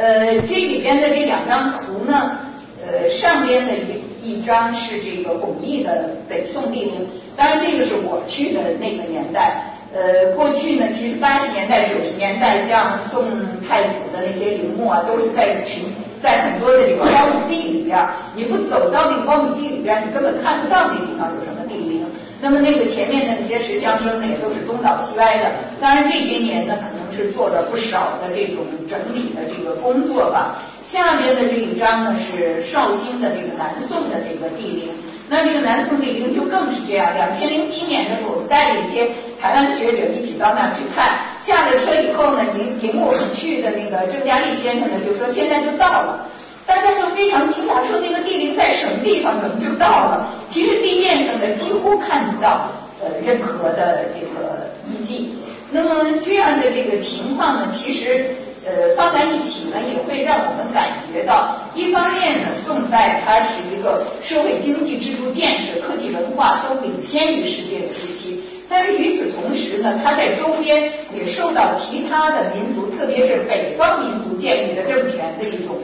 呃，这里边的这两张图呢，呃，上边的一一张是这个巩义的北宋帝陵，当然这个是我去的那个年代。呃，过去呢，其实八十年代、九十年代，像宋太祖的那些陵墓啊，都是在群在很多的这个苞米地里边儿。你不走到那个苞米地里边儿，你根本看不到那地方有什么。那么那个前面的那些石像生呢，也都是东倒西歪的。当然这些年呢，可能是做了不少的这种整理的这个工作吧。下面的这一张呢，是绍兴的这个南宋的这个帝陵。那这个南宋帝陵就更是这样。两千零七年的时候，我们带着一些台湾学者一起到那儿去看。下了车以后呢，领领我们去的那个郑嘉立先生呢，就说现在就到了。大家就非常惊讶，说那个帝陵在什么地方，怎么就到了？其实地面上呢，几乎看不到呃任何的这个遗迹。那么这样的这个情况呢，其实。呃，放在一起呢，也会让我们感觉到，一方面呢，宋代它是一个社会经济制度建设、科技文化都领先于世界的时期，但是与此同时呢，它在周边也受到其他的民族，特别是北方民族建立的政权的一种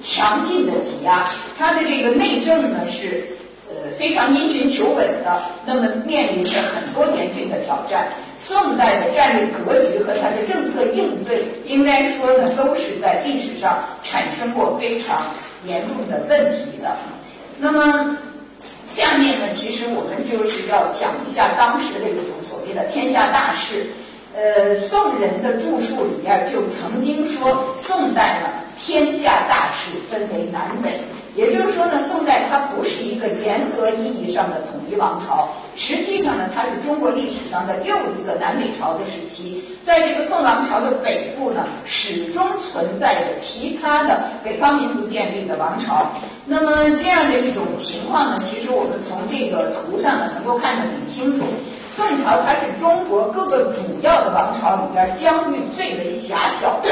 强劲的挤压，它的这个内政呢是呃非常因循求稳的，那么面临着很多严峻的挑战。宋代的战略格局和它的政策应对，应该说呢，都是在历史上产生过非常严重的问题的。那么，下面呢，其实我们就是要讲一下当时的一种所谓的天下大势。呃，宋人的著述里边就曾经说，宋代呢，天下大势分为南北。也就是说呢，宋代它不是一个严格意义上的统一王朝，实际上呢，它是中国历史上的又一个南北朝的时期。在这个宋王朝的北部呢，始终存在着其他的北方民族建立的王朝。那么这样的一种情况呢，其实我们从这个图上呢，能够看得很清楚。宋朝它是中国各个主要的王朝里边疆域最为狭小的。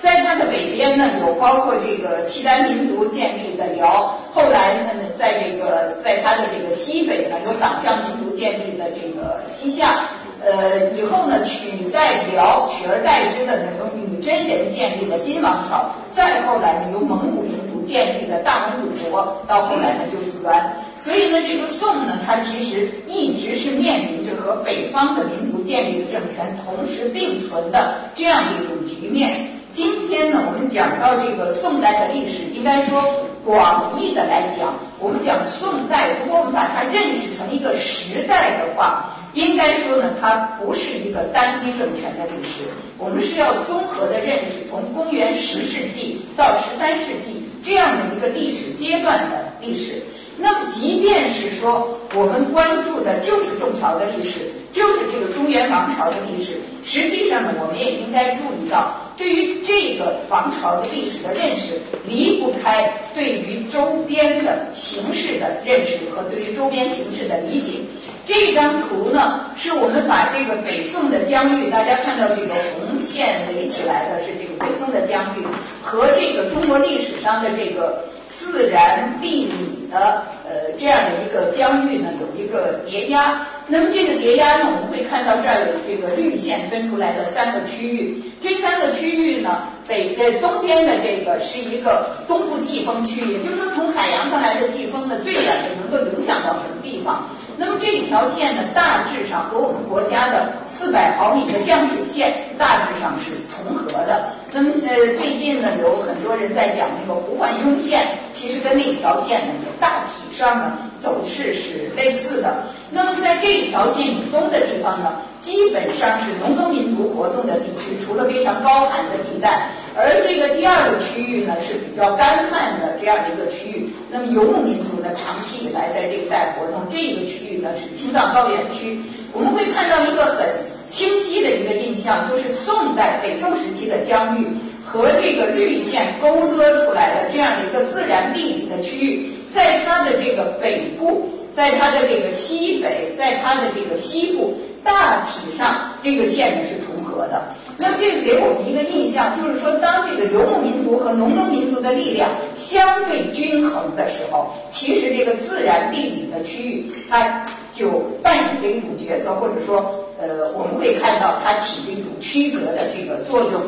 在它的北边呢，有包括这个契丹民族建立的辽；后来呢，在这个在它的这个西北呢，有党项民族建立的这个西夏；呃，以后呢，取代辽，取而代之的呢，有女真人建立的金王朝；再后来呢，由蒙古民族建立的大蒙古国；到后来呢，就是元。所以呢，这个宋呢，它其实一直是面临着和北方的民族建立的政权同时并存的这样一种局面。今天呢，我们讲到这个宋代的历史，应该说广义的来讲，我们讲宋代，如果我们把它认识成一个时代的话，应该说呢，它不是一个单一政权的历史，我们是要综合的认识，从公元十世纪到十三世纪这样的一个历史阶段的历史。那么，即便是说我们关注的就是宋朝的历史，就是这个中原王朝的历史，实际上呢，我们也应该注意到。对于这个王朝的历史的认识，离不开对于周边的形势的认识和对于周边形势的理解。这张图呢，是我们把这个北宋的疆域，大家看到这个红线围起来的是这个北宋的疆域，和这个中国历史上的这个自然地理的呃这样的一个疆域呢，有一个叠压。那么这个叠压呢，我们会看到这儿有这个绿线分出来的三个区域。这三个区域呢，北呃东边的这个是一个东部季风区，也就是说从海洋上来的季风呢，最远的能够影响到什么地方？那么这一条线呢，大致上和我们国家的四百毫米的降水线大致上是重合的。那么呃最近呢，有很多人在讲那个胡焕庸线，其实跟那条线呢有，大体上呢走势是类似的。那么在这一条线以东的地方呢，基本上是农耕民族活动的地区，除了非常高寒的地带，而这个第二个区域呢是比较干旱的这样的一个区域。那么游牧民族呢，长期以来在这一带活动，这个区域呢是青藏高原区。我们会看到一个很清晰的一个印象，就是宋代北宋时期的疆域和这个绿线勾勒出来的这样的一个自然地理的区域，在它的这个北部。在它的这个西北，在它的这个西部，大体上这个线呢是重合的。那么这个给我们一个印象，就是说，当这个游牧民族和农耕民族的力量相对均衡的时候，其实这个自然地理的区域，它就扮演这种角色，或者说，呃，我们会看到它起着一种曲折的这个作用。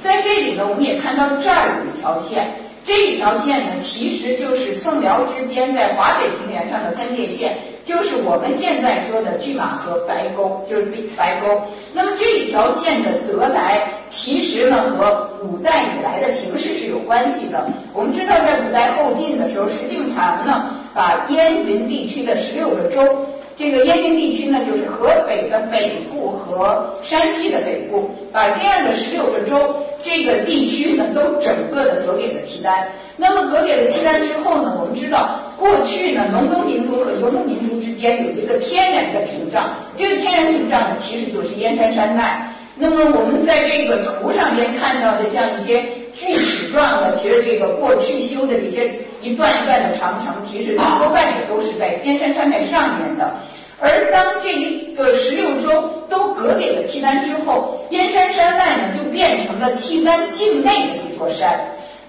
在这里呢，我们也看到这儿有一条线，这一条线呢，其实就是宋辽之间在华北平原上的分界线，就是我们现在说的拒马河白沟，就是白沟。那么这一条线的得来，其实呢和五代以来的形势是有关系的。我们知道，在五代后晋的时候，石敬瑭呢把燕云地区的十六个州。这个燕云地区呢，就是河北的北部和山西的北部，把这样的十六个州这个地区呢，都整个的割给了契丹。那么割给了契丹之后呢，我们知道过去呢，农耕民族和游牧民族之间有一个天然的屏障，这个天然屏障呢，其实就是燕山山脉。那么我们在这个图上边看到的，像一些锯齿状的，其实这个过去修的这些一段一段的长城，其实多半也都是在燕山山脉上面的。而当这一个十六州都割给了契丹之后，燕山山脉呢就变成了契丹境内的一座山。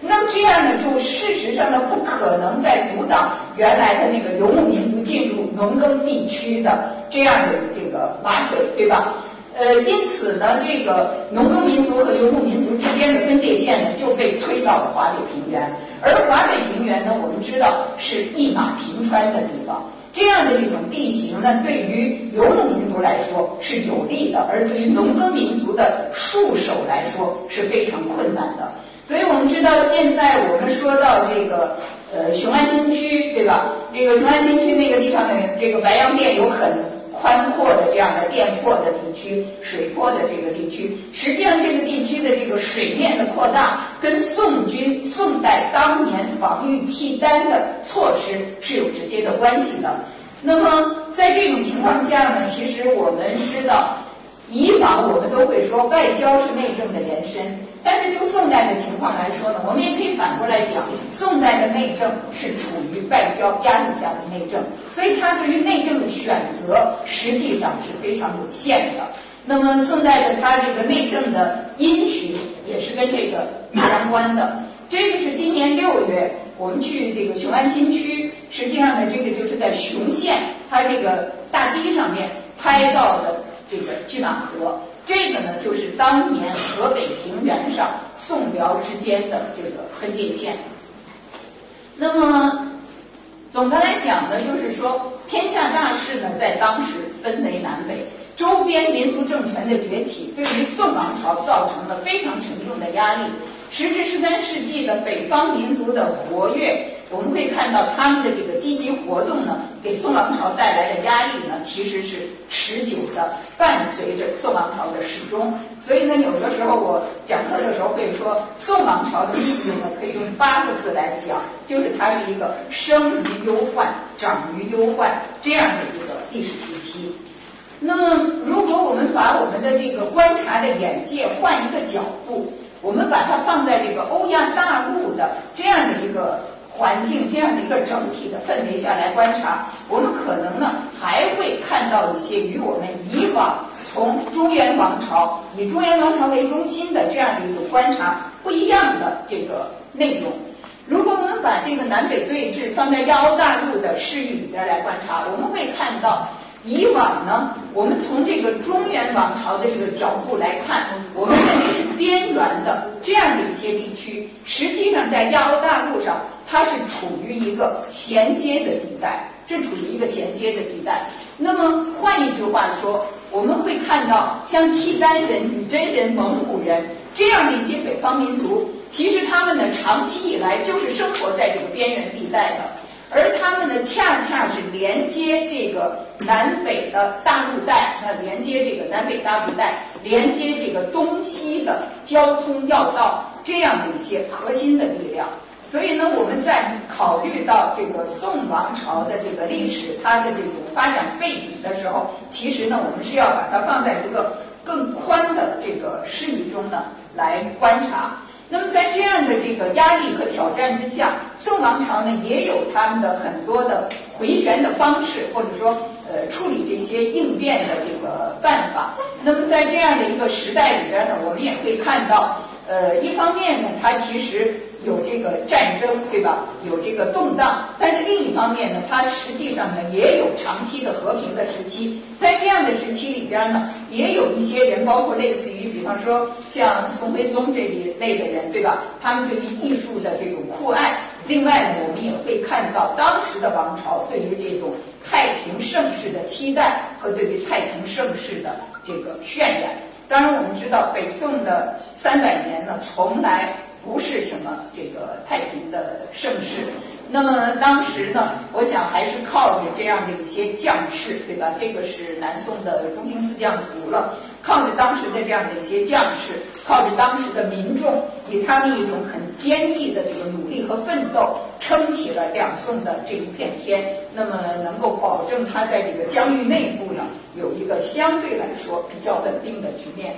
那么这样呢，就事实上呢不可能再阻挡原来的那个游牧民族进入农耕地区的这样的这个马腿，对吧？呃，因此呢，这个农耕民族和游牧民族之间的分界线呢就被推到了华北平原。而华北平原呢，我们知道是一马平川的地方。这样的一种地形呢，对于游牧民族来说是有利的，而对于农耕民族的戍守来说是非常困难的。所以我们知道，现在我们说到这个呃雄安新区，对吧？这个雄安新区那个地方的这个白洋淀有很。宽阔的这样的甸坡的地区，水坡的这个地区，实际上这个地区的这个水面的扩大，跟宋军宋代当年防御契丹的措施是有直接的关系的。那么在这种情况下呢，其实我们知道，以往我们都会说外交是内政的延伸。但是就宋代的情况来说呢，我们也可以反过来讲，宋代的内政是处于外交压力下的内政，所以他对于内政的选择实际上是非常有限的。那么宋代的他这个内政的因循也是跟这个相关的。这个是今年六月我们去这个雄安新区，实际上呢，这个就是在雄县它这个大堤上面拍到的这个拒马河。这个呢，就是当年河北平原上宋辽之间的这个分界线。那么，总的来讲呢，就是说，天下大势呢，在当时分为南北，周边民族政权的崛起，对于宋王朝造成了非常沉重的压力。时至十三世纪的北方民族的活跃，我们会看到他们的这个积极活动呢，给宋王朝带来的压力呢，其实是持久的，伴随着宋王朝的始终。所以呢，有的时候我讲课的时候会说，宋王朝的历史呢，可以用八个字来讲，就是它是一个生于忧患、长于忧患这样的一个历史时期。那么，如果我们把我们的这个观察的眼界换一个角度，我们把它放在这个欧亚大陆的这样的一个环境、这样的一个整体的氛围下来观察，我们可能呢还会看到一些与我们以往从中原王朝以中原王朝为中心的这样的一种观察不一样的这个内容。如果我们把这个南北对峙放在亚欧大陆的视域里边来观察，我们会看到。以往呢，我们从这个中原王朝的这个角度来看，我们认为是边缘的这样的一些地区，实际上在亚欧大陆上，它是处于一个衔接的地带，这处于一个衔接的地带。那么换一句话说，我们会看到像契丹人、女真人、蒙古人这样的一些北方民族，其实他们呢长期以来就是生活在这个边缘地带的。而他们呢，恰恰是连接这个南北的大陆带，那连接这个南北大陆带，连接这个东西的交通要道，这样的一些核心的力量。所以呢，我们在考虑到这个宋王朝的这个历史，它的这种发展背景的时候，其实呢，我们是要把它放在一个更宽的这个视域中呢来观察。那么在这样的这个压力和挑战之下，宋王朝呢也有他们的很多的回旋的方式，或者说呃处理这些应变的这个办法。那么在这样的一个时代里边呢，我们也会看到，呃，一方面呢，它其实有这个战争，对吧？有这个动荡，但是另一方面呢，它实际上呢也有长期的和平的时期。在这样的时期里边呢，也有一些人，包括类似于，比方说像宋徽宗这一类的人，对吧？他们对于艺术的这种酷爱。另外呢，我们也会看到当时的王朝对于这种太平盛世的期待和对于太平盛世的这个渲染。当然，我们知道北宋的三百年呢，从来不是什么这个太平的盛世。那么当时呢，我想还是靠着这样的一些将士，对吧？这个是南宋的中兴四将图了。靠着当时的这样的一些将士，靠着当时的民众，以他们一种很坚毅的这个努力和奋斗，撑起了两宋的这一片天。那么能够保证他在这个疆域内部呢？有一个相对来说比较稳定的局面。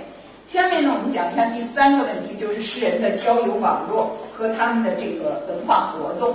下面呢，我们讲一下第三个问题，就是诗人的交友网络和他们的这个文化活动。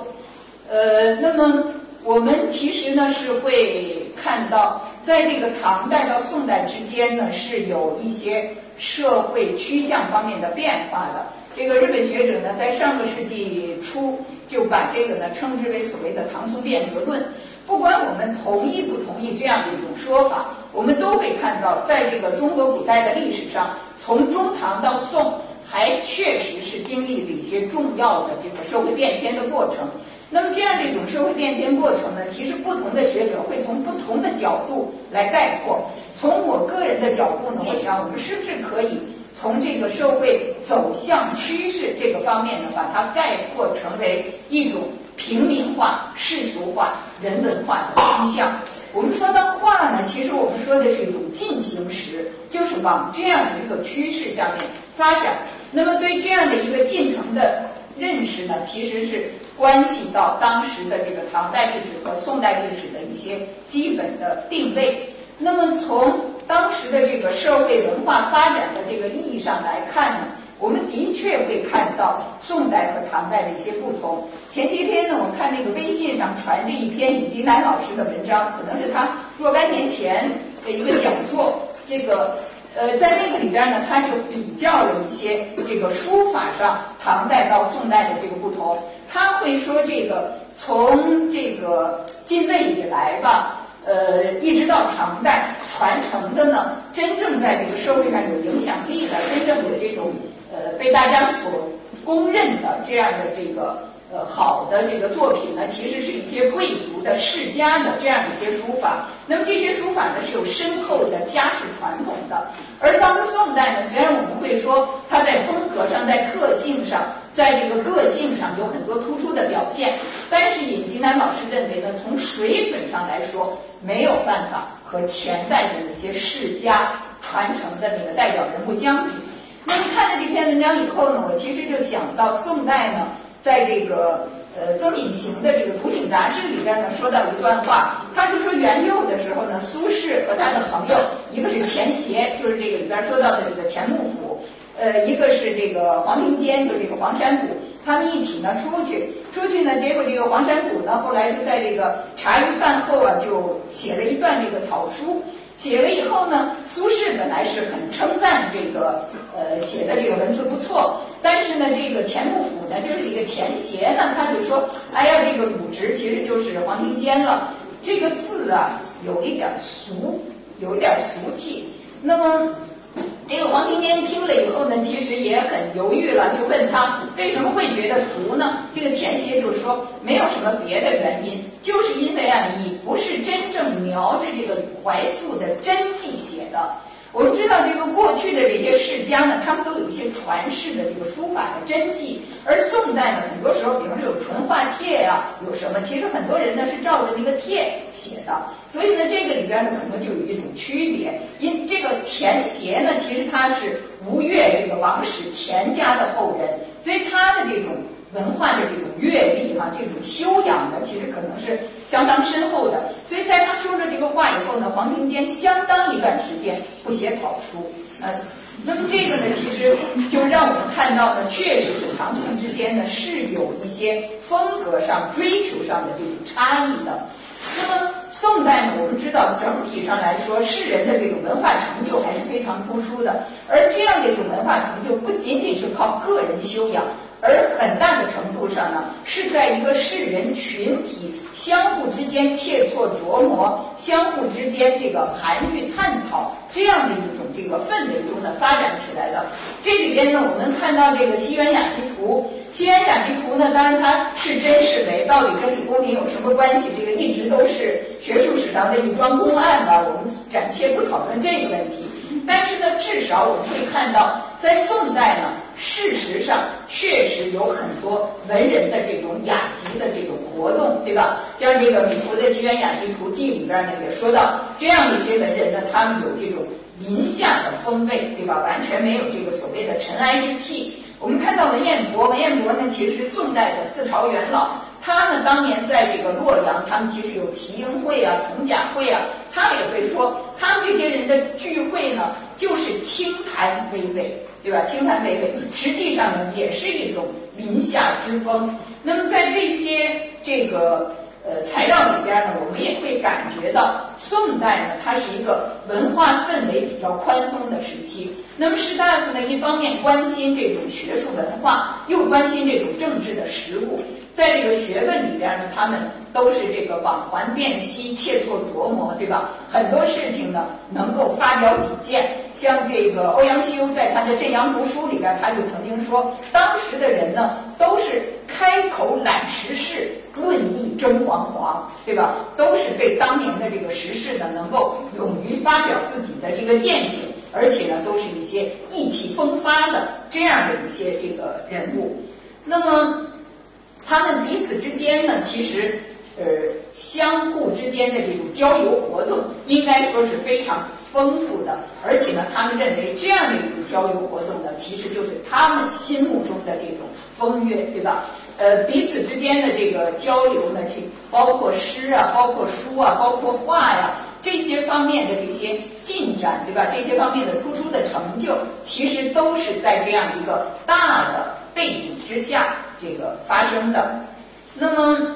呃，那么我们其实呢是会看到，在这个唐代到宋代之间呢，是有一些社会趋向方面的变化的。这个日本学者呢，在上个世纪初就把这个呢称之为所谓的唐宋变革论。不管我们同意不同意这样的一种说法，我们都会看到，在这个中国古代的历史上，从中唐到宋，还确实是经历了一些重要的这个社会变迁的过程。那么这样的一种社会变迁过程呢，其实不同的学者会从不同的角度来概括。从我个人的角度呢，我想我们是不是可以从这个社会走向趋势这个方面呢，把它概括成为一种。平民化、世俗化、人文化的倾向。我们说到化呢，其实我们说的是一种进行时，就是往这样的一个趋势下面发展。那么对这样的一个进程的认识呢，其实是关系到当时的这个唐代历史和宋代历史的一些基本的定位。那么从当时的这个社会文化发展的这个意义上来看呢？我们的确会看到宋代和唐代的一些不同。前些天呢，我看那个微信上传着一篇尹吉南老师的文章，可能是他若干年前的一个讲座。这个呃，在那个里边呢，他就比较了一些这个书法上唐代到宋代的这个不同。他会说，这个从这个晋魏以来吧，呃，一直到唐代传承的呢，真正在这个社会上有影响力的，真正的这种。呃，被大家所公认的这样的这个呃好的这个作品呢，其实是一些贵族的世家的这样的一些书法。那么这些书法呢是有深厚的家世传统的。而到了宋代呢，虽然我们会说它在风格上、在特性上、在这个个性上有很多突出的表现，但是尹吉南老师认为呢，从水准上来说，没有办法和前代的那些世家传承的那个代表人物相比。那么看了这篇文章以后呢，我其实就想到宋代呢，在这个呃曾敏行的这个《古醒杂志》里边呢，说到一段话，他就说元佑的时候呢，苏轼和他的朋友，一个是钱协，就是这个里边说到的这个钱穆府，呃，一个是这个黄庭坚，就是这个黄山谷，他们一起呢出去，出去呢，结果这个黄山谷呢，后来就在这个茶余饭后啊，就写了一段这个草书。写了以后呢，苏轼本来是很称赞这个呃写的这个文字不错，但是呢，这个钱穆府呢，就是一个钱斜呢，他就说，哎呀，这个鲁直其实就是黄庭坚了，这个字啊有一点俗，有一点俗气，那么。这个黄庭坚听了以后呢，其实也很犹豫了，就问他为什么会觉得俗呢？这个钱协就是说没有什么别的原因，就是因为啊，你不是真正描着这个怀素的真迹写的。我们知道这个过去的这些世家呢，他们都有一些传世的这个书法的真迹，而宋代呢，很多时候，比方说有淳化帖呀，有什么，其实很多人呢是照着那个帖写的，所以呢，这个里边呢可能就有一种区别。因这个钱协呢，其实他是吴越这个王室钱家的后人，所以他的这种。文化的这种阅历哈，这种修养呢，其实可能是相当深厚的。所以在他说了这个话以后呢，黄庭坚相当一段时间不写草书。呃，那么这个呢，其实就让我们看到呢，确实是唐宋之间呢是有一些风格上、追求上的这种差异的。那么。宋代呢，我们知道整体上来说，士人的这种文化成就还是非常突出的，而这样的一种文化成就不仅仅是靠个人修养。而很大的程度上呢，是在一个世人群体相互之间切磋琢磨、相互之间这个含蓄探讨这样的一种这个氛围中呢发展起来的。这里边呢，我们看到这个西园雅集图，西园雅集图呢，当然它是真是伪，到底跟李公麟有什么关系？这个一直都是学术史上的一桩公案吧，我们暂且不讨论这个问题。但是呢，至少我们会看到，在宋代呢，事实上确实有很多文人的这种雅集的这种活动，对吧？像这个米芾的《西园雅集图记》里边呢，也说到这样一些文人呢，他们有这种林下的风味，对吧？完全没有这个所谓的尘埃之气。我们看到文彦博，文彦博呢，其实是宋代的四朝元老。他们，当年在这个洛阳，他们其实有题英会啊、从甲会啊，他们也会说，他们这些人的聚会呢，就是清谈娓娓，对吧？清谈娓娓，实际上呢，也是一种林下之风。那么在这些这个呃材料里边呢，我们也会感觉到，宋代呢，它是一个文化氛围比较宽松的时期。那么士大夫呢，一方面关心这种学术文化，又关心这种政治的实务。在这个学问里边呢，他们都是这个往还辨析、切磋琢磨，对吧？很多事情呢，能够发表己见。像这个欧阳修在他的《镇阳读书》里边，他就曾经说，当时的人呢，都是开口揽时事，论议争煌煌，对吧？都是对当年的这个时事呢，能够勇于发表自己的这个见解，而且呢，都是一些意气风发的这样的一些这个人物。那么。他们彼此之间呢，其实，呃，相互之间的这种交流活动，应该说是非常丰富的。而且呢，他们认为这样的一种交流活动呢，其实就是他们心目中的这种风月，对吧？呃，彼此之间的这个交流呢，去包括诗啊，包括书啊，包括画呀，这些方面的这些进展，对吧？这些方面的突出的成就，其实都是在这样一个大的背景之下。这个发生的，那么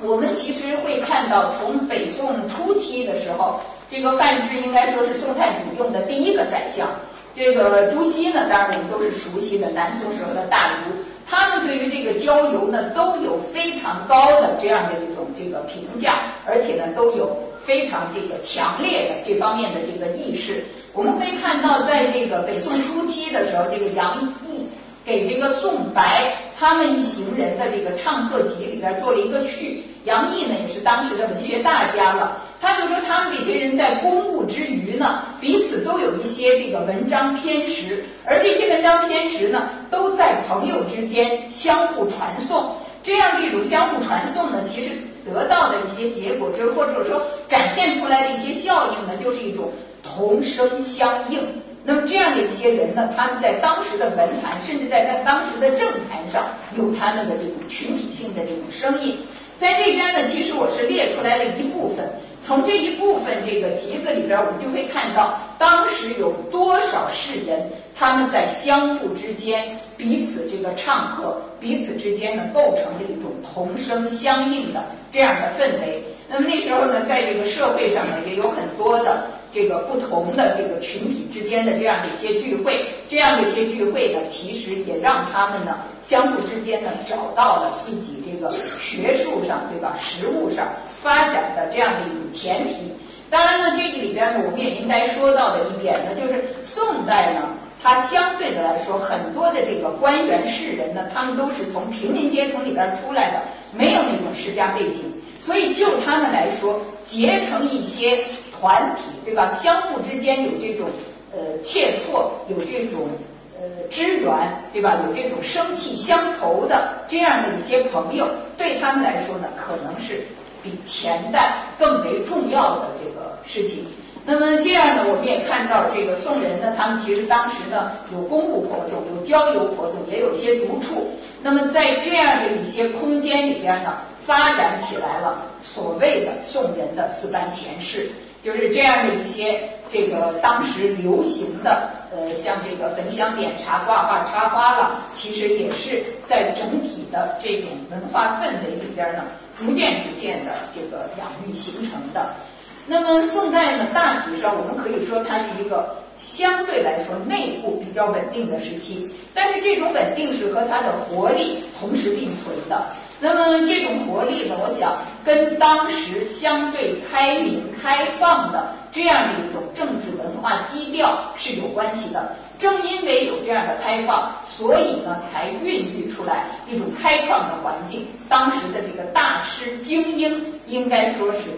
我们其实会看到，从北宋初期的时候，这个范质应该说是宋太祖用的第一个宰相。这个朱熹呢，当然我们都是熟悉的南宋时候的大儒，他们对于这个交游呢，都有非常高的这样的一种这个评价，而且呢，都有非常这个强烈的这方面的这个意识。我们会看到，在这个北宋初期的时候，这个杨毅。给这个宋白他们一行人的这个唱和集里边做了一个序。杨毅呢也是当时的文学大家了，他就说他们这些人在公务之余呢，彼此都有一些这个文章偏识，而这些文章偏识呢，都在朋友之间相互传送。这样的一种相互传送呢，其实得到的一些结果，就是或者说展现出来的一些效应呢，就是一种同声相应。那么这样的一些人呢，他们在当时的文坛，甚至在在当时的政坛上，有他们的这种群体性的这种声音。在这边呢，其实我是列出来了一部分。从这一部分这个集子里边，我们就会看到当时有多少世人，他们在相互之间彼此这个唱和，彼此之间呢，构成了一种同声相应的这样的氛围。那么那时候呢，在这个社会上呢，也有很多的。这个不同的这个群体之间的这样的一些聚会，这样的一些聚会呢，其实也让他们呢相互之间呢找到了自己这个学术上对吧、实务上发展的这样的一种前提。当然呢，这个里边呢，我们也应该说到的一点呢，就是宋代呢，它相对的来说，很多的这个官员士人呢，他们都是从平民阶层里边出来的，没有那种世家背景，所以就他们来说，结成一些。团体对吧？相互之间有这种呃切磋，有这种呃支援对吧？有这种生气相投的这样的一些朋友，对他们来说呢，可能是比钱代更为重要的这个事情。那么这样呢，我们也看到这个宋人呢，他们其实当时呢有公务活动，有郊游活动，也有些独处。那么在这样的一些空间里边呢，发展起来了所谓的宋人的四般闲事。就是这样的一些这个当时流行的，呃，像这个焚香点茶、挂画插花了，其实也是在整体的这种文化氛围里边呢，逐渐逐渐的这个养育形成的。那么宋代呢，大体上我们可以说它是一个相对来说内部比较稳定的时期，但是这种稳定是和它的活力同时并存的。那么这种活力呢，我想跟当时相对开明开放的这样的一种政治文化基调是有关系的。正因为有这样的开放，所以呢，才孕育出来一种开创的环境。当时的这个大师精英，应该说是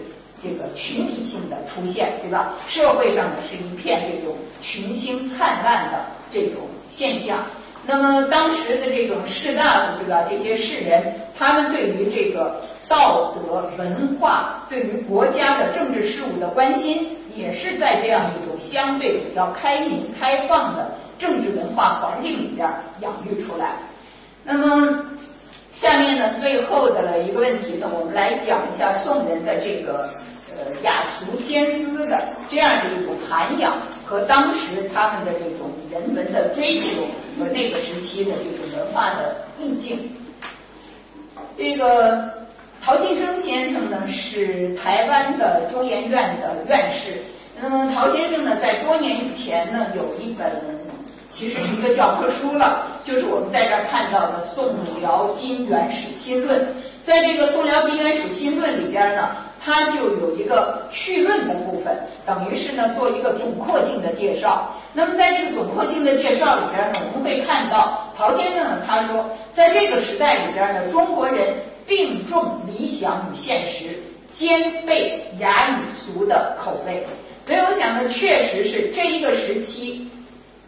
这个群体性的出现，对吧？社会上呢是一片这种群星灿烂的这种现象。那么当时的这种士大夫，对吧？这些士人，他们对于这个道德文化，对于国家的政治事务的关心。也是在这样一种相对比较开明、开放的政治文化环境里边养育出来。那么，下面呢，最后的一个问题呢，我们来讲一下宋人的这个呃雅俗兼资的这样的一种涵养和当时他们的这种人文的追求和那个时期的这种文化的意境。这个。陶金生先生呢是台湾的中研院的院士。那么陶先生呢，在多年以前呢，有一本其实是一个教科书了，就是我们在这儿看到的《宋辽金元史新论》。在这个《宋辽金元史新论》里边呢，它就有一个序论的部分，等于是呢做一个总括性的介绍。那么在这个总括性的介绍里边呢，我们会看到陶先生呢他说，在这个时代里边呢，中国人。并重理想与现实，兼备雅与俗的口味。所以我想呢，确实是这一个时期，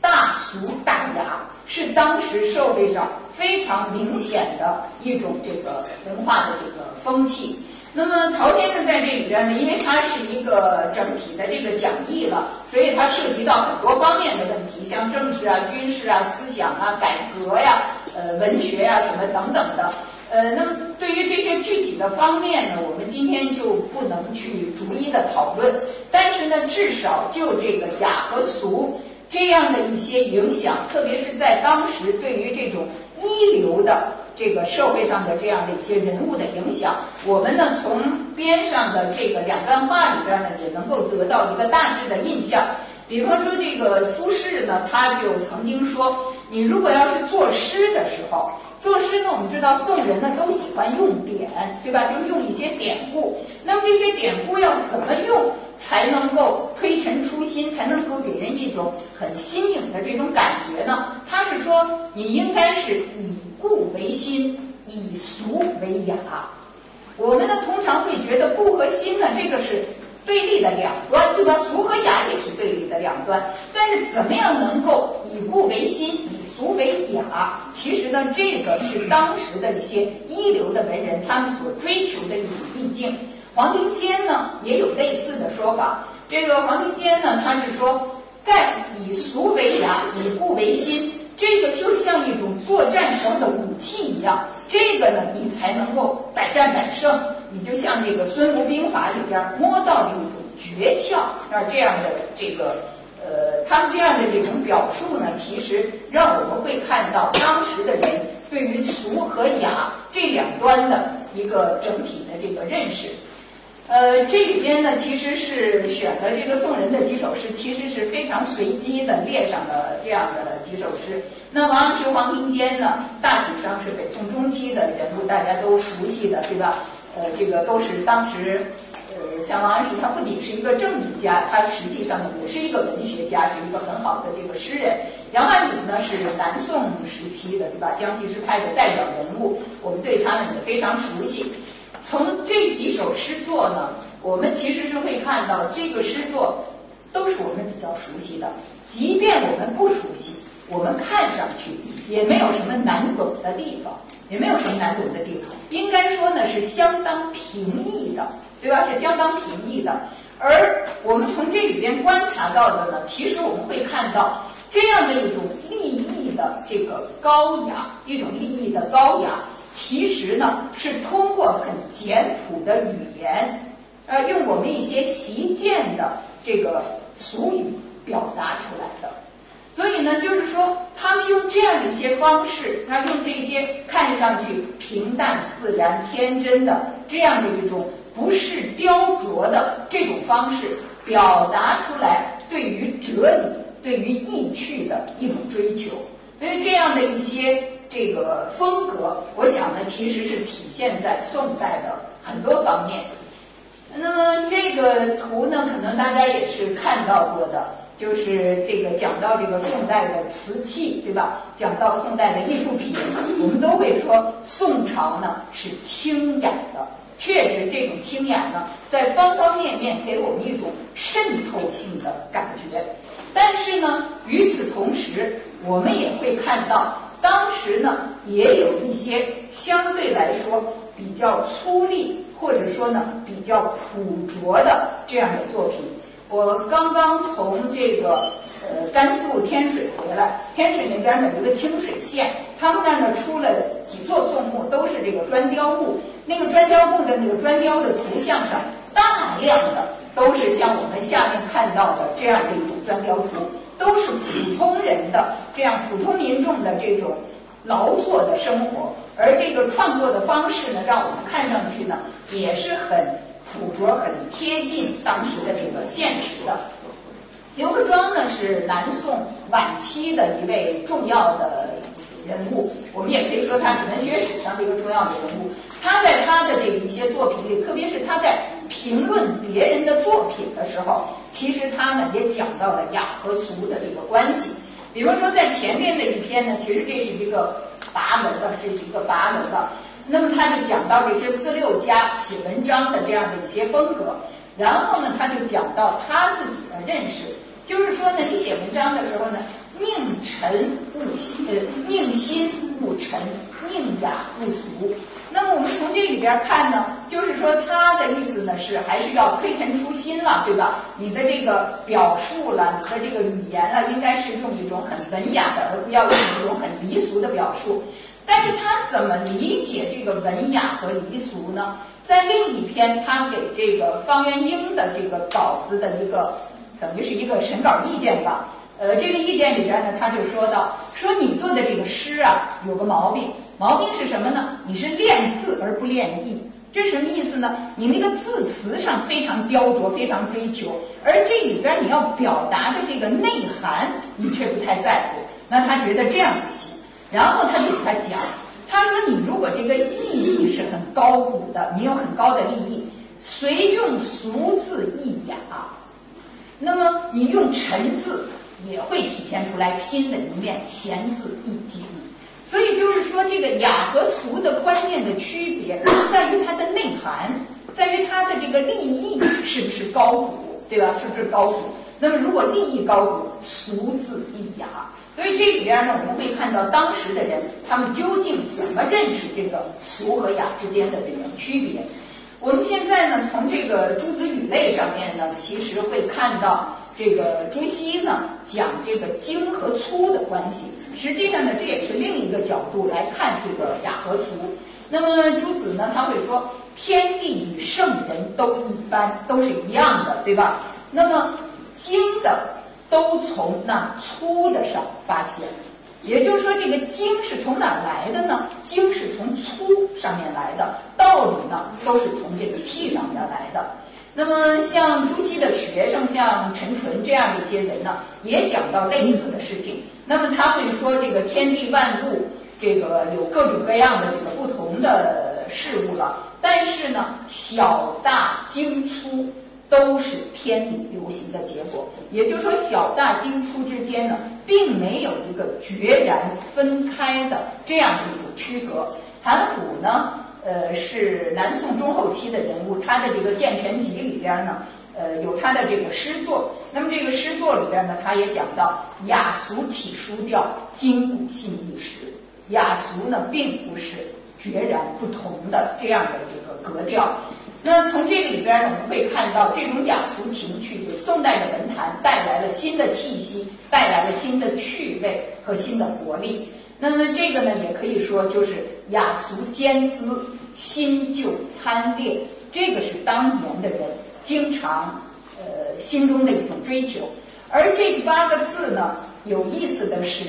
大俗大雅是当时社会上非常明显的一种这个文化的这个风气。那么陶先生在这里边呢，因为他是一个整体的这个讲义了，所以他涉及到很多方面的问题，像政治啊、军事啊、思想啊、改革呀、呃、文学呀什么等等的。呃，那么对于这些具体的方面呢，我们今天就不能去逐一的讨论。但是呢，至少就这个雅和俗这样的一些影响，特别是在当时对于这种一流的这个社会上的这样的一些人物的影响，我们呢从边上的这个两段话里边呢，也能够得到一个大致的印象。比方说，这个苏轼呢，他就曾经说，你如果要是作诗的时候。作诗呢，我们知道宋人呢都喜欢用典，对吧？就是用一些典故。那么这些典故要怎么用才能够推陈出新，才能够给人一种很新颖的这种感觉呢？他是说，你应该是以故为新，以俗为雅。我们呢通常会觉得故和新呢，这个是。对立的两端，对吧？俗和雅也是对立的两端。但是怎么样能够以故为新，以俗为雅？其实呢，这个是当时的一些一流的文人他们所追求的一种意境。黄庭坚呢也有类似的说法。这个黄庭坚呢，他是说，盖以俗为雅，以故为新。这个就像一种作战时候的武器一样，这个呢，你才能够百战百胜。你就像这个《孙吴兵法》里边摸到的一种诀窍，啊，这样的这个，呃，他们这样的这种表述呢，其实让我们会看到当时的人对于俗和雅这两端的一个整体的这个认识。呃，这里边呢，其实是选的这个宋人的几首诗，其实是非常随机的列上的这样的几首诗。那王安石、黄庭坚呢，大体上是北宋中期的人物，大家都熟悉的，对吧？呃，这个都是当时，呃，像王安石，他不仅是一个政治家，他实际上也是一个文学家，是一个很好的这个诗人。杨万里呢，是南宋时期的，对吧？江西诗派的代表人物，我们对他们也非常熟悉。从这几首诗作呢，我们其实是会看到这个诗作都是我们比较熟悉的，即便我们不熟悉，我们看上去也没有什么难懂的地方，也没有什么难懂的地方。应该说呢，是相当平易的，对吧？是相当平易的。而我们从这里边观察到的呢，其实我们会看到这样的一种立意的这个高雅，一种立意的高雅。其实呢，是通过很简朴的语言，呃，用我们一些习见的这个俗语表达出来的。所以呢，就是说，他们用这样的一些方式，他用这些看上去平淡自然、天真的这样的一种不是雕琢的这种方式，表达出来对于哲理、对于意趣的一种追求。所以这样的一些这个风格，我想呢，其实是体现在宋代的很多方面。那么这个图呢，可能大家也是看到过的，就是这个讲到这个宋代的瓷器，对吧？讲到宋代的艺术品，我们都会说宋朝呢是清雅的。确实，这种清雅呢，在方方面面给我们一种渗透性的感觉。但是呢，与此同时，我们也会看到，当时呢也有一些相对来说比较粗粝。或者说呢，比较朴拙的这样的作品。我刚刚从这个呃甘肃天水回来，天水那边呢有一个清水县，他们那儿呢出了几座宋墓，都是这个砖雕墓。那个砖雕墓的那个砖雕的图像上，大量的都是像我们下面看到的这样的一种砖雕图，都是普通人的这样普通民众的这种劳作的生活。而这个创作的方式呢，让我们看上去呢。也是很古拙、很贴近当时的这个现实的。刘克庄呢是南宋晚期的一位重要的人物，我们也可以说他是文学史上的一个重要的人物。他在他的这个一些作品里，特别是他在评论别人的作品的时候，其实他呢也讲到了雅和俗的这个关系。比如说在前面的一篇呢，其实这是一个跋文的，这是一个跋文的。那么他就讲到这些四六家写文章的这样的一些风格，然后呢，他就讲到他自己的认识，就是说呢，你写文章的时候呢，宁沉勿心，呃，宁心勿沉，宁雅勿俗。那么我们从这里边看呢，就是说他的意思呢是还是要推陈出新了，对吧？你的这个表述了，你的这个语言了，应该是用一种很文雅的，而不要用一种很离俗的表述。但是他怎么理解这个文雅和离俗呢？在另一篇他给这个方元英的这个稿子的一个等于是一个审稿意见吧。呃，这个意见里边呢，他就说到说你做的这个诗啊，有个毛病，毛病是什么呢？你是练字而不练意，这什么意思呢？你那个字词上非常雕琢，非常追求，而这里边你要表达的这个内涵，你却不太在乎。那他觉得这样不行。然后他就给他讲，他说：“你如果这个意义是很高古的，你有很高的立意，随用俗字易雅，那么你用陈字也会体现出来新的一面，闲字易景。所以就是说，这个雅和俗的关键的区别在于它的内涵，在于它的这个立意是不是高古，对吧？是不是高古？那么如果立意高古，俗字易雅。”所以这里边呢，我们会看到当时的人他们究竟怎么认识这个俗和雅之间的这个区别。我们现在呢，从这个诸子语类上面呢，其实会看到这个朱熹呢讲这个精和粗的关系。实际上呢，这也是另一个角度来看这个雅和俗。那么朱子呢，他会说天地与圣人都一般，都是一样的，对吧？那么精的。都从那粗的上发现，也就是说，这个精是从哪儿来的呢？精是从粗上面来的，道理呢都是从这个气上面来的。那么，像朱熹的学生，像陈纯这样的一些人呢，也讲到类似的事情。那么他会说，这个天地万物，这个有各种各样的这个不同的事物了，但是呢，小大精粗。都是天理流行的结果，也就是说，小大精粗之间呢，并没有一个决然分开的这样的一种区隔。韩虎呢，呃，是南宋中后期的人物，他的这个《健全集》里边呢，呃，有他的这个诗作。那么这个诗作里边呢，他也讲到雅俗起书调，今古信一时。雅俗呢，并不是决然不同的这样的这个格调。那从这个里边呢，我们会看到这种雅俗情趣给宋代的文坛带来了新的气息，带来了新的趣味和新的活力。那么这个呢，也可以说就是雅俗兼资，新旧参列，这个是当年的人经常呃心中的一种追求。而这八个字呢，有意思的是，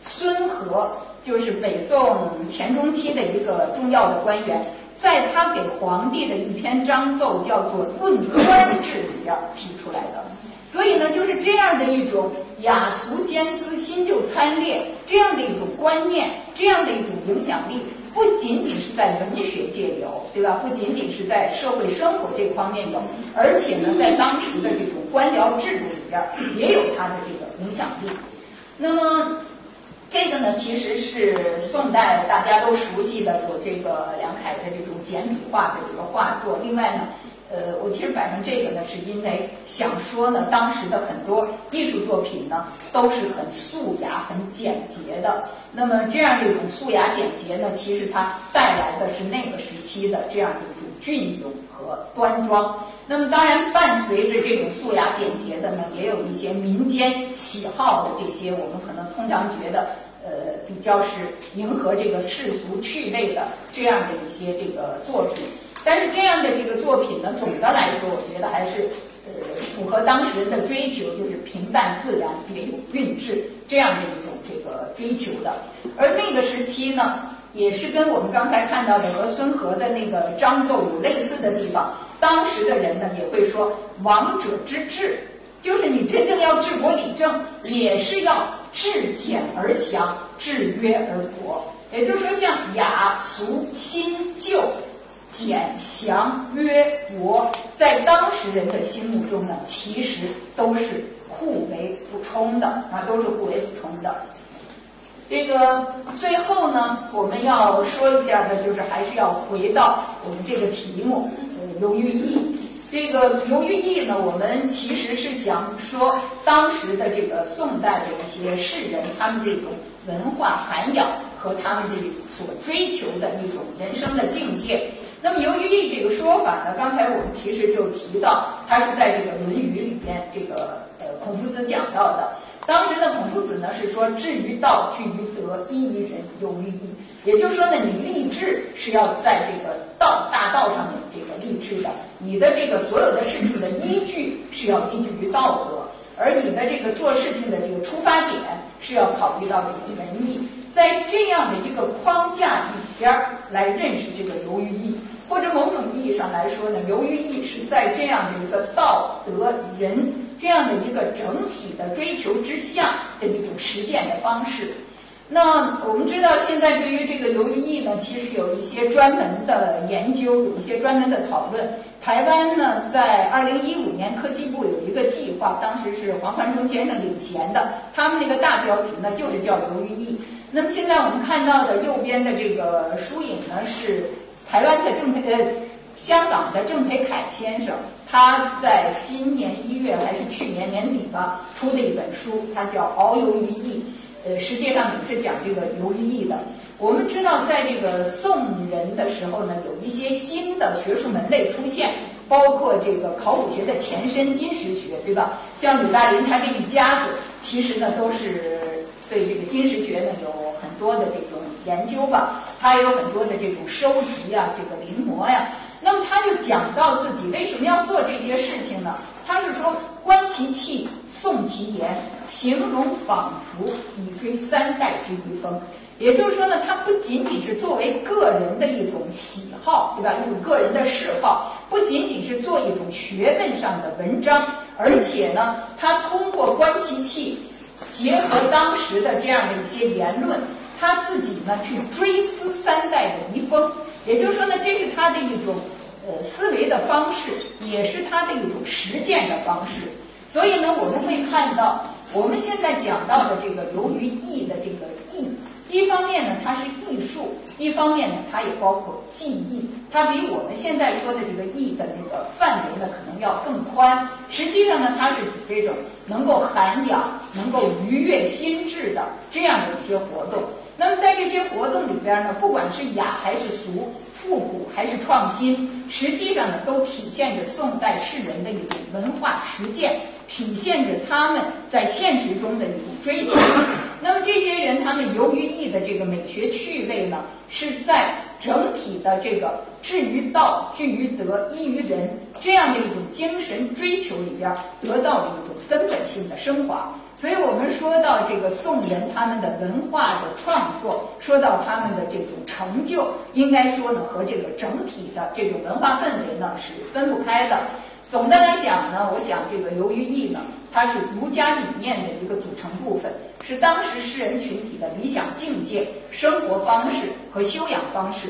孙和就是北宋前中期的一个重要的官员，在他给皇帝的一篇章奏叫做《论官制》里边提出来的。所以呢，就是这样的一种雅俗兼资、新旧参列这样的一种观念，这样的一种影响力，不仅仅是在文学界有，对吧？不仅仅是在社会生活这方面有，而且呢，在当时的这种官僚制度里边也有它的这个影响力。那么，这个呢，其实是宋代大家都熟悉的，有这个梁楷的这种简笔画的这个画作。另外呢。呃，我其实摆上这个呢，是因为想说呢，当时的很多艺术作品呢，都是很素雅、很简洁的。那么这样的一种素雅简洁呢，其实它带来的是那个时期的这样的一种隽永和端庄。那么当然，伴随着这种素雅简洁的呢，也有一些民间喜好的这些，我们可能通常觉得，呃，比较是迎合这个世俗趣味的这样的一些这个作品。但是这样的这个作品呢，总的来说，我觉得还是呃符合当时人的追求，就是平淡自然、别有韵致这样的一种这个追求的。而那个时期呢，也是跟我们刚才看到的和孙和的那个章奏有类似的地方。当时的人呢，也会说王者之治，就是你真正要治国理政，也是要治简而详，制约而博。也就是说，像雅俗新旧。简详约博，在当时人的心目中呢，其实都是互为补充的啊，都是互为补充的。这个最后呢，我们要说一下的，就是还是要回到我们这个题目“刘寓意”。这个刘寓意呢，我们其实是想说，当时的这个宋代的一些士人，他们这种文化涵养和他们这所追求的一种人生的境界。那么，由于这个说法呢，刚才我们其实就提到，它是在这个《论语》里边，这个呃孔夫子讲到的。当时的孔夫子呢是说：“志于道，据于德，依于仁，由于义。”也就是说呢，你立志是要在这个道大道上面这个立志的，你的这个所有的事情的依据是要依据于道德，而你的这个做事情的这个出发点是要考虑到这个仁义。在这样的一个框架里边来认识这个由于义，或者某种意义上来说呢，由于义是在这样的一个道德人这样的一个整体的追求之下的一种实践的方式。那我们知道，现在对于这个刘云逸呢，其实有一些专门的研究，有一些专门的讨论。台湾呢，在二零一五年科技部有一个计划，当时是黄宽松先生领衔的，他们那个大标题呢就是叫刘云逸。那么现在我们看到的右边的这个疏影呢，是台湾的政呃，香港的郑培凯先生，他在今年一月还是去年年底吧出的一本书，它叫《遨游于义》，呃，实际上也是讲这个游于义的。我们知道，在这个宋人的时候呢，有一些新的学术门类出现，包括这个考古学的前身金石学，对吧？像吕大林他这一家子，其实呢都是对这个金石学呢有。很多的这种研究吧，他有很多的这种收集啊，这个临摹呀。那么他就讲到自己为什么要做这些事情呢？他是说观其气，诵其言，形容仿佛，以追三代之遗风。也就是说呢，他不仅仅是作为个人的一种喜好，对吧？一种个人的嗜好，不仅仅是做一种学问上的文章，而且呢，他通过观其气。结合当时的这样的一些言论，他自己呢去追思三代的遗风，也就是说呢，这是他的一种呃思维的方式，也是他的一种实践的方式。所以呢，我们会看到我们现在讲到的这个由于艺的这个艺，一方面呢它是艺术，一方面呢它也包括技艺，它比我们现在说的这个艺的那个范围呢可能要更宽。实际上呢，它是指这种。能够涵养、能够愉悦心智的这样的一些活动。那么在这些活动里边呢，不管是雅还是俗、复古还是创新，实际上呢，都体现着宋代士人的一种文化实践，体现着他们在现实中的一种追求。那么这些人，他们由于义意的这个美学趣味呢，是在整体的这个至于道、聚于德、依于人这样的一种精神追求里边得到的一种根本性的升华。所以我们说到这个宋人他们的文化的创作，说到他们的这种成就，应该说呢和这个整体的这种文化氛围呢是分不开的。总的来讲呢，我想这个游于义呢，它是儒家理念的一个组成部分，是当时诗人群体的理想境界、生活方式和修养方式。